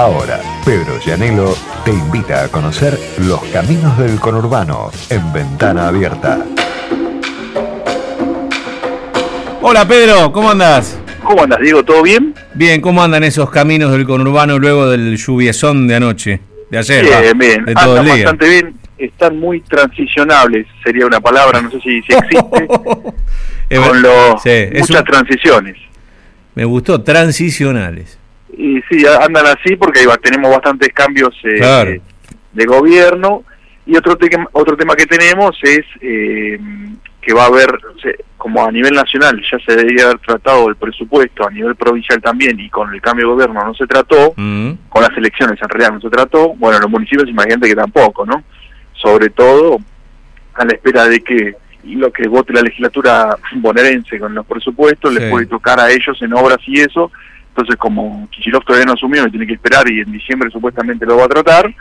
Ahora, Pedro Llanelo te invita a conocer los caminos del conurbano en ventana abierta. Hola Pedro, ¿cómo andas? ¿Cómo andas, Diego? ¿Todo bien? Bien, ¿cómo andan esos caminos del conurbano luego del lluviezón de anoche? De ayer, bien, bien. de todo el día. bastante bien. Están muy transicionables, sería una palabra, no sé si, si existe. con Sí, es muchas un- transiciones. Me gustó, transicionales. Y sí, andan así porque tenemos bastantes cambios eh, Claro. de, de gobierno. Y otro, tema otro tema que tenemos es eh, que va a haber, como a nivel nacional ya se debería haber tratado el presupuesto, a nivel provincial también, y con el cambio de gobierno no se trató, Mm, con las elecciones en realidad no se trató, bueno, los municipios imagínate que tampoco, ¿no? Sobre todo a la espera de que lo que vote la legislatura bonaerense con los presupuestos Sí. les puede tocar a ellos en obras y eso, entonces como Kichilov todavía no asumió y tiene que esperar y en diciembre supuestamente lo va a tratar,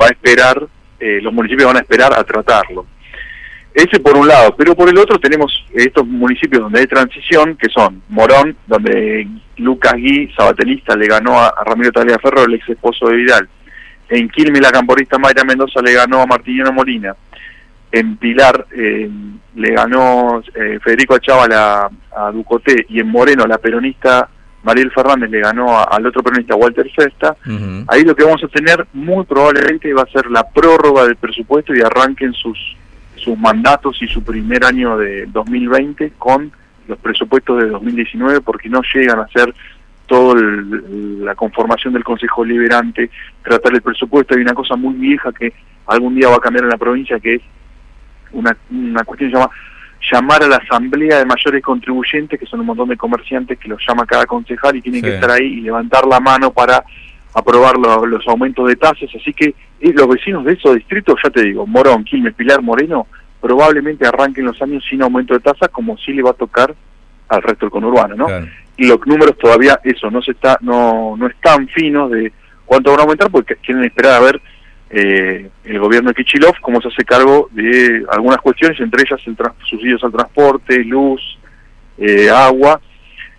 va a esperar, eh, los municipios van a esperar a tratarlo. Ese por un lado, pero por el otro tenemos estos municipios donde hay transición, que son Morón, donde Lucas Gui, sabatelista, le ganó a, Ramiro Tagliaferro, el ex esposo de Vidal. En Quilmes, la camporista Mayra Mendoza le ganó a Martiniano Molina. En Pilar eh, le ganó eh, Federico Achával a, a Ducoté. Y en Moreno, la peronista Mariel Fernández le ganó a- al otro peronista Walter Festa. ujú. Ahí lo que vamos a tener muy probablemente va a ser la prórroga del presupuesto y arranquen sus, sus mandatos y su primer año de 2020 con los presupuestos de 2019 porque no llegan a ser toda la conformación del Consejo Liberante, tratar el presupuesto. Hay una cosa muy vieja que algún día va a cambiar en la provincia que es una, una cuestión que se llama llamar a la asamblea de mayores contribuyentes, que son un montón de comerciantes que los llama cada concejal y tienen Sí. que estar ahí y levantar la mano para aprobar lo- los aumentos de tasas. Así que eh, los vecinos de esos distritos, ya te digo, Morón, Quilmes, Pilar, Moreno, probablemente arranquen los años sin aumento de tasas, como sí le va a tocar al resto del conurbano, ¿no? Claro. y los números todavía eso no se está no no están finos de cuánto van a aumentar porque quieren esperar a ver eh, el gobierno de Kichilov cómo se hace cargo de algunas cuestiones entre ellas el subsidios al transporte luz eh, agua.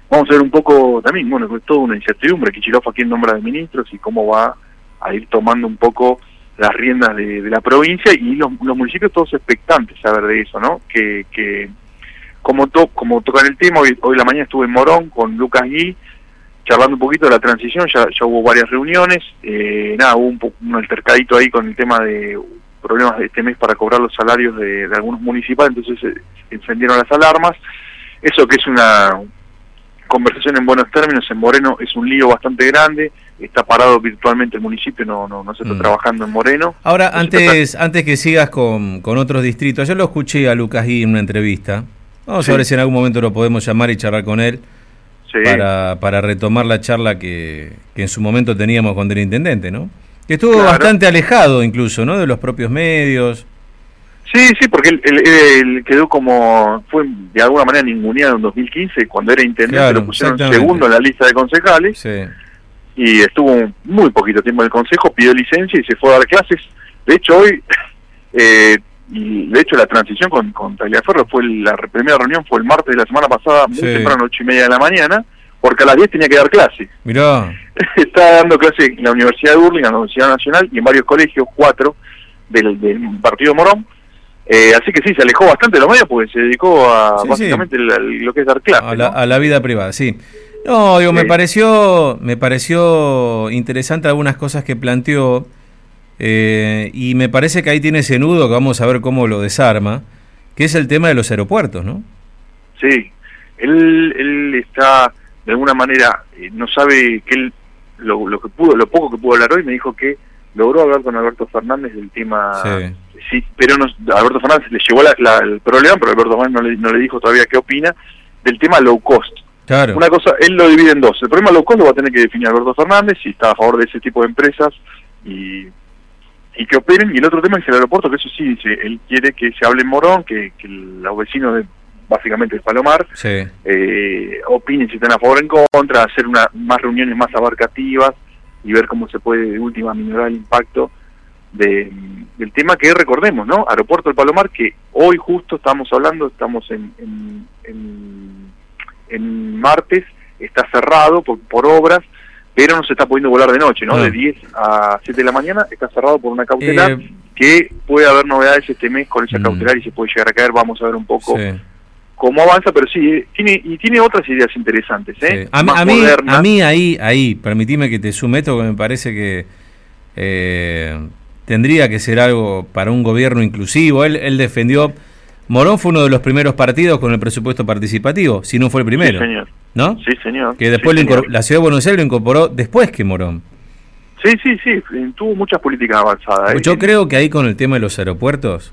Vamos a ver un poco también bueno es toda una incertidumbre. Kichilov a quién nombra de ministros y cómo va a ir tomando un poco las riendas de, la provincia y los, los municipios todos expectantes a ver de eso no que, que como to, como tocan el tema, hoy, hoy la mañana estuve en Morón con Lucas Gui, charlando un poquito de la transición, ya, ya hubo varias reuniones, eh, nada, hubo un, un altercadito ahí con el tema de problemas de este mes para cobrar los salarios de, de algunos municipales, entonces eh, se encendieron las alarmas, eso que es una conversación en buenos términos, en Moreno es un lío bastante grande, está parado virtualmente el municipio, no, no, no se está Mm. trabajando en Moreno. Ahora, No se está- antes, antes que sigas con, con otros distritos, yo lo escuché a Lucas Gui en una entrevista. Vamos Sí. a ver si en algún momento lo podemos llamar y charlar con él Sí. para, para retomar la charla que, que en su momento teníamos con el intendente, ¿no? Que estuvo Claro. bastante alejado incluso, ¿no? De los propios medios. Sí, sí, porque él, él- él quedó como, fue de alguna manera ninguneado en 2015, cuando era intendente, Claro, lo pusieron segundo en la lista de concejales Sí. y estuvo muy poquito tiempo en el consejo, pidió licencia y se fue a dar clases. De hecho, hoy, eh, y de hecho la transición con, con Tagliaferro fue la primera reunión, fue el martes de la semana pasada, muy Sí. temprano, ocho y media de la mañana, porque a las 10 tenía que dar clase. Mirá, Está dando clase en la Universidad de Burlingame, en la Universidad Nacional y en varios colegios, cuatro del, del Partido Morón. Eh, así que sí, se alejó bastante de los medios porque se dedicó a Sí, sí. básicamente la- lo que es dar clase. a la, ¿no? a la vida privada, sí. No, digo, me pareció, me pareció interesante algunas cosas que planteó eh, y me parece que ahí tiene ese nudo que vamos a ver cómo lo desarma, que es el tema de los aeropuertos, ¿no? Sí, él, él está de alguna manera, eh, no sabe que él, lo, lo que pudo, lo poco que pudo hablar hoy, me dijo que logró hablar con Alberto Fernández del tema. Sí. Sí, pero no, Alberto Fernández le llevó la- la- el problema, pero Alberto Fernández no le, no le dijo todavía qué opina del tema low cost. Claro. Una cosa, él lo divide en dos. El problema low cost lo va a tener que definir Alberto Fernández, si está a favor de ese tipo de empresas y, y que operen. Y el otro tema es el aeropuerto, que eso sí, dice, él quiere que se hable en Morón, que, que los vecinos de básicamente de Palomar Sí. eh, opinen si están a favor o en contra, hacer una, más reuniones más abarcativas y ver cómo se puede de última minorar el impacto de, del tema que recordemos, ¿no? Aeropuerto del Palomar, que hoy justo estamos hablando, estamos en, en, en, en martes, está cerrado por, por obras, pero no se está pudiendo volar de noche, ¿no? Ah. De 10 a 7 de la mañana está cerrado por una cautelar Eh, que puede haber novedades este mes con esa Mm. cautelar y se puede llegar a caer, vamos a ver un poco sí, cómo avanza, pero sí, eh, tiene y tiene otras ideas interesantes, ¿eh? sí. A, mí- Más a mí, modernas. a mí ahí, ahí, permitime que te sume esto, que me parece que eh, tendría que ser algo para un gobierno inclusivo. Él, él defendió, Morón fue uno de los primeros partidos con el presupuesto participativo, si no fue el primero, Sí, señor. ¿no? Sí, señor. Que después Sí, señor. la ciudad de Buenos Aires lo incorporó después que Morón. Sí, sí, sí, tuvo muchas políticas avanzadas. ¿eh? Yo creo que ahí con el tema de los aeropuertos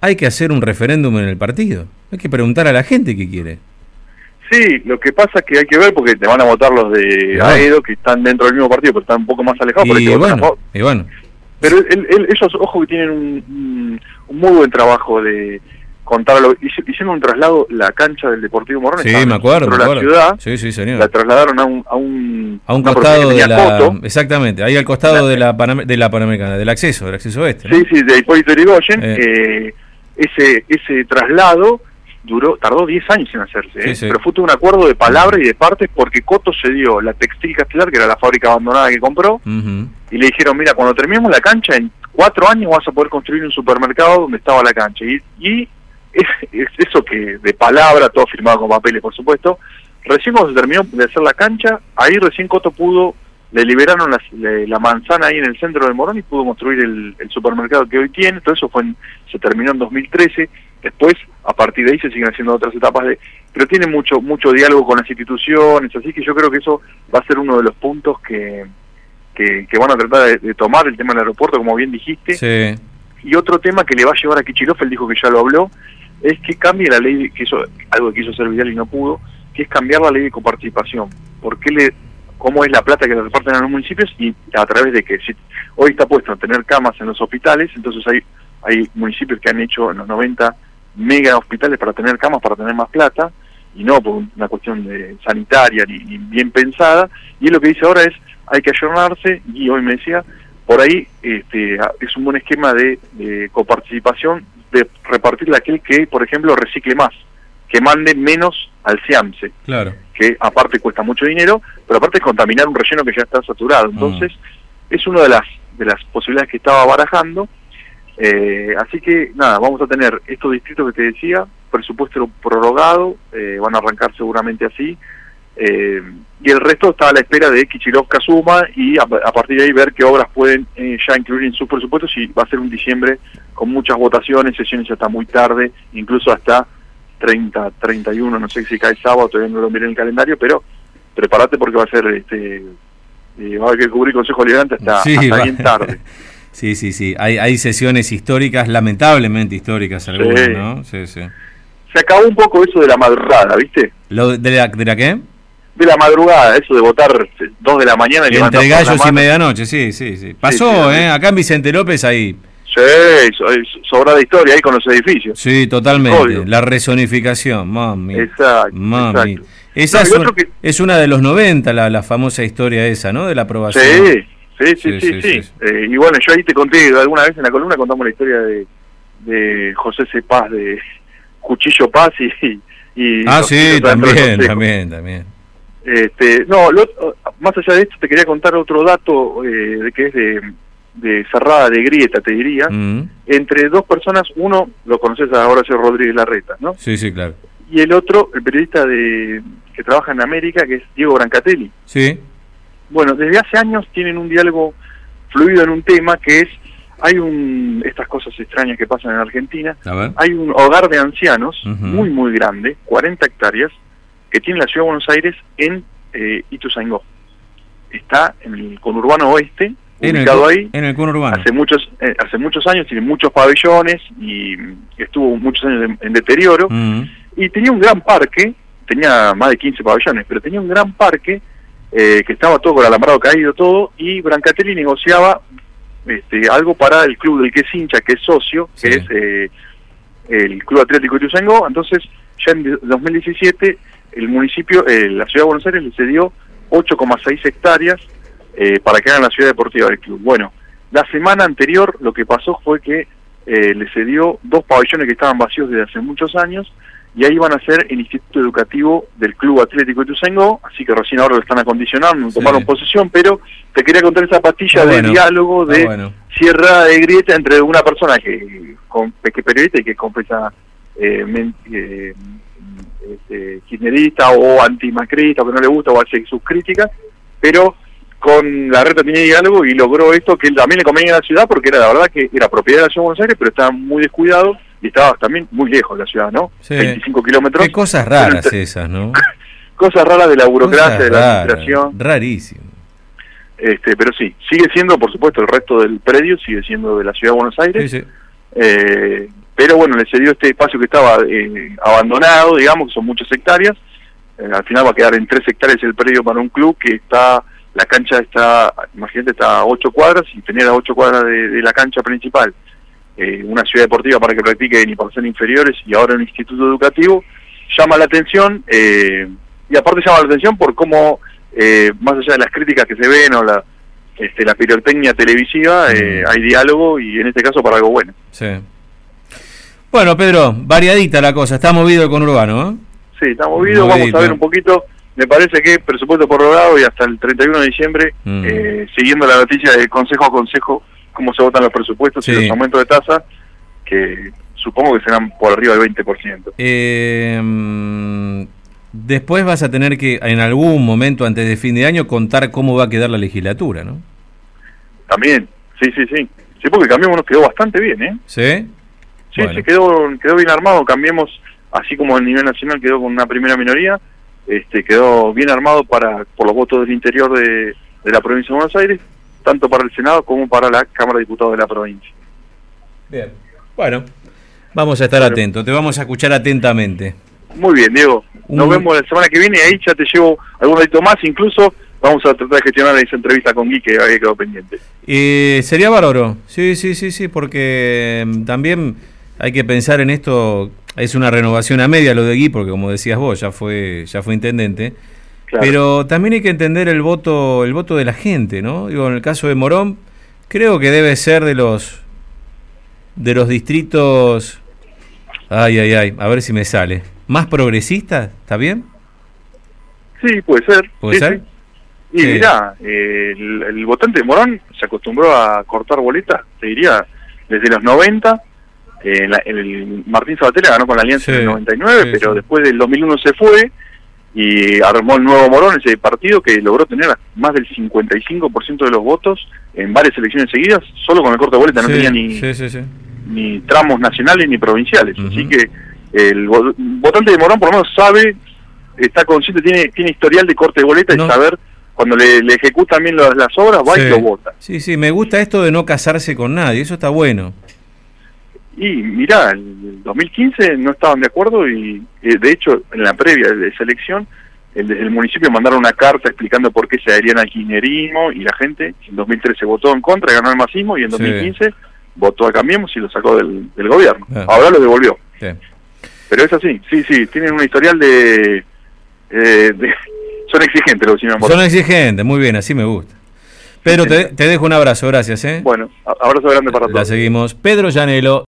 hay que hacer un referéndum en el partido. Hay que preguntar a la gente qué quiere. Sí, lo que pasa es que hay que ver porque te van a votar los de Claro. Aedo, que están dentro del mismo partido, pero están un poco más alejados. Y bueno, y bueno, Pero él- él- ellos, ojo, que tienen un, un- muy buen trabajo de contar. Lo, hici- hicieron un traslado, la cancha del Deportivo Morón. sí, me acuerdo, me la ciudad, Sí, sí, señor. la trasladaron a un... A un, a un costado de la... coto. Exactamente, ahí al costado de la, Panam- de la Panamericana, del acceso, del acceso oeste. ¿no? Sí, sí, de Hipólito Yrigoyen. Eh. eh, ese, ese traslado duró tardó 10 años en hacerse, Sí, ¿eh? sí. pero fue todo un acuerdo de palabra y de partes porque Coto se dio la Textil Castelar, que era la fábrica abandonada que compró, y le dijeron, mira, cuando terminemos la cancha, en cuatro años vas a poder construir un supermercado donde estaba la cancha. Y, y es, es eso que de palabra, todo firmado con papeles, por supuesto, recién cuando se terminó de hacer la cancha, ahí recién Coto pudo, le liberaron la manzana ahí en el centro del Morón y pudo construir el, el supermercado que hoy tiene. Todo eso fue en- se terminó en 2013. Después, a partir de ahí, se siguen haciendo otras etapas de... Pero tiene mucho mucho diálogo con las instituciones, así que yo creo que eso va a ser uno de los puntos que, que, que van a tratar de, de tomar el tema del aeropuerto, como bien dijiste. Sí. Y otro tema que le va a llevar a Kichilov, él dijo que ya lo habló, es que cambie la ley, que eso, algo que quiso hacer Vidal y no pudo, que es cambiar la ley de coparticipación. porque le cómo es la plata que le reparten a los municipios y a través de que si hoy está puesto a tener camas en los hospitales, entonces hay hay municipios que han hecho en los 90 mega hospitales para tener camas, para tener más plata, y no por una cuestión de sanitaria ni, ni bien pensada, y él lo que dice ahora es hay que ayornarse, y hoy me decía, por ahí este, es un buen esquema de, de coparticipación, de repartirle a aquel que, por ejemplo, recicle más, que mande menos al CIAMSE, Claro. que aparte cuesta mucho dinero, pero aparte es contaminar un relleno que ya está saturado. Entonces, es una de las, de las posibilidades que estaba barajando. Eh, así que, nada, vamos a tener estos distritos que te decía, presupuesto prorrogado, eh, van a arrancar seguramente así, eh, y el resto está a la espera de Kichilov Kazuma y a, a partir de ahí ver qué obras pueden eh, ya incluir en sus presupuestos y va a ser un diciembre con muchas votaciones, sesiones hasta muy tarde, incluso hasta 30, 31, no sé si cae sábado, todavía no lo miré en el calendario, pero prepárate porque va a ser, este, eh, va a haber que cubrir Consejo Liberante hasta, Sí, hasta bien tarde. Sí, sí, sí. Hay, hay sesiones históricas, lamentablemente históricas algunas, Sí. ¿no? Sí, sí. Se acabó un poco eso de la madrugada, ¿viste? Lo, de, la, ¿De la qué? De la madrugada, eso de votar eh, dos de la mañana y Entre gallos y medianoche, sí, sí, sí. Pasó, sí, sí. ¿eh? Acá en Vicente López ahí. Sí, es sobrada historia ahí con los edificios. Sí, totalmente. Obvio. La resonificación, mami. Exacto, Mami. exacto. Esa No, es, que- una de los 90, la, la famosa historia esa, ¿no? De la aprobación. Sí, sí, sí, Sí, sí, sí, sí. sí. Eh, y bueno, yo ahí te conté alguna vez en la columna, contamos la historia de, de José C. Paz, de Cuchillo Paz y... y Ah, sí, también, también, también. Este, no, lo- más allá de esto te quería contar otro dato eh, de que es de, de cerrada de grieta, te diría. Mm, Entre dos personas, uno lo conoces a Horacio Rodríguez Larreta, ¿no? Sí, sí, claro. Y el otro, el periodista de que trabaja en América, que es Diego Brancatelli. Sí, Bueno, desde hace años tienen un diálogo fluido en un tema que es, hay un, estas cosas extrañas que pasan en Argentina, hay un hogar de ancianos muy, muy grande, 40 hectáreas, que tiene la ciudad de Buenos Aires en eh, Ituzaingó. Está en el conurbano oeste, En ubicado ahí, en el conurbano. hace muchos eh, hace muchos años, tiene muchos pabellones y estuvo muchos años en, en deterioro, Mm, y tenía un gran parque, tenía más de 15 pabellones, pero tenía un gran parque eh, que estaba todo con alambrado caído, todo, y Brancatelli negociaba este, algo para el club del que es hincha, que es socio, que es eh, el Club Atlético Ituzaingó, entonces ya en 2017 el municipio, eh, la ciudad de Buenos Aires le cedió 8,6 hectáreas eh, para que hagan la ciudad deportiva del club. Bueno, la semana anterior lo que pasó fue que eh, le cedió dos pabellones que estaban vacíos desde hace muchos años y ahí van a ser el Instituto Educativo del Club Atlético de Ituzaingó, así que recién ahora lo están acondicionando, tomaron posesión, pero te quería contar esa pastilla de diálogo, de cierra de grieta entre una persona que, que es periodista y que completa eh, eh, este, kirchnerista o antimacrista, que no le gusta o hace sus críticas, pero con la reta tenía diálogo y logró esto que también le convenía a la ciudad porque era la verdad que era propiedad de la ciudad de Buenos Aires, pero estaba muy descuidado y estaba también muy lejos de la ciudad, ¿no? 25 kilómetros. Qué cosas raras esas, ¿no? cosas raras de la burocracia, de la administración. Rarísimo. Este, pero sí, sigue siendo, por supuesto, el resto del predio sigue siendo de la ciudad de Buenos Aires. Sí, sí. Eh, pero bueno, le cedió este espacio que estaba eh, abandonado, digamos, que son muchas hectáreas. Eh, al final va a quedar en tres hectáreas el predio para un club que está, la cancha está, imagínate, está a ocho cuadras y tener a ocho cuadras de, la cancha principal eh, una ciudad deportiva para que practique ni por ser inferiores y ahora un instituto educativo, llama la atención y aparte llama la atención por cómo, más allá de las críticas que se ven o la, este, la pirotecnia televisiva, mm. hay diálogo y en este caso para algo bueno. Sí. Bueno, Pedro, variadita la cosa, está movido con Urbano, ¿eh? Sí, está movido, vamos a ver un poquito. Me parece que presupuesto prorrogado y hasta el 31 de diciembre, mm. eh, siguiendo la noticia de consejo a consejo, cómo se votan los presupuestos y los aumentos de tasa, que supongo que serán por arriba del 20%. Eh, después vas a tener que, en algún momento antes de fin de año, contar cómo va a quedar la legislatura, ¿no? También, sí, sí, sí. Sí, porque Cambiemos nos quedó bastante bien, ¿eh? Sí. Sí, sí, quedó, quedó bien armado, cambiemos, así como a nivel nacional quedó con una primera minoría, este quedó bien armado para por los votos del interior de, la provincia de Buenos Aires, tanto para el Senado como para la Cámara de Diputados de la provincia. Bien, bueno, vamos a estar atentos, te vamos a escuchar atentamente. Muy bien, Diego. Nos vemos la semana que viene y ahí ya te llevo algún dato más, incluso vamos a tratar de gestionar esa entrevista con Gui que había quedado pendiente. Eh, sería bárbaro, sí, sí, sí, sí, porque mm, también hay que pensar en esto, es una renovación a media lo de Gui, porque como decías vos, ya fue, ya fue intendente. Pero también hay que entender el voto, el voto de la gente, ¿no? Digo, en el caso de Morón, creo que debe ser de los de los distritos ay ay ay, a ver si me sale. Más progresista, ¿está bien? Sí, puede ser. ¿Puede ser? Y mira, el, el, votante de Morón se acostumbró a cortar boletas, te diría, desde los 90 eh, el Martín Sabatella ganó con la Alianza en el 99, pero después del 2001 se fue y armó el nuevo Morón, ese partido que logró tener más del 55% de los votos en varias elecciones seguidas, solo con el corte de boleta, no tenía ni, ni tramos nacionales ni provinciales. Así que el votante de Morón por lo menos sabe, está consciente, tiene, tiene historial de corte de boleta y saber cuando le, ejecutan bien las, obras, va y lo vota. Sí, sí, me gusta esto de no casarse con nadie, eso está bueno. Y mira, en 2015 no estaban de acuerdo y eh, de hecho en la previa de esa elección el, el municipio mandaron una carta explicando por qué se adherían al kirchnerismo y la gente en 2013 votó en contra, ganó el masismo y en 2015 votó a Cambiemos y lo sacó del, gobierno. Ah. Ahora lo devolvió. Pero es así, sí, sí, tienen un historial de... Eh, son exigentes los vecinos. Son exigentes, muy bien, así me gusta. Pedro, te, te, dejo un abrazo, gracias. ¿eh? Bueno, abrazo grande para todos. La seguimos. Pedro Llanelo.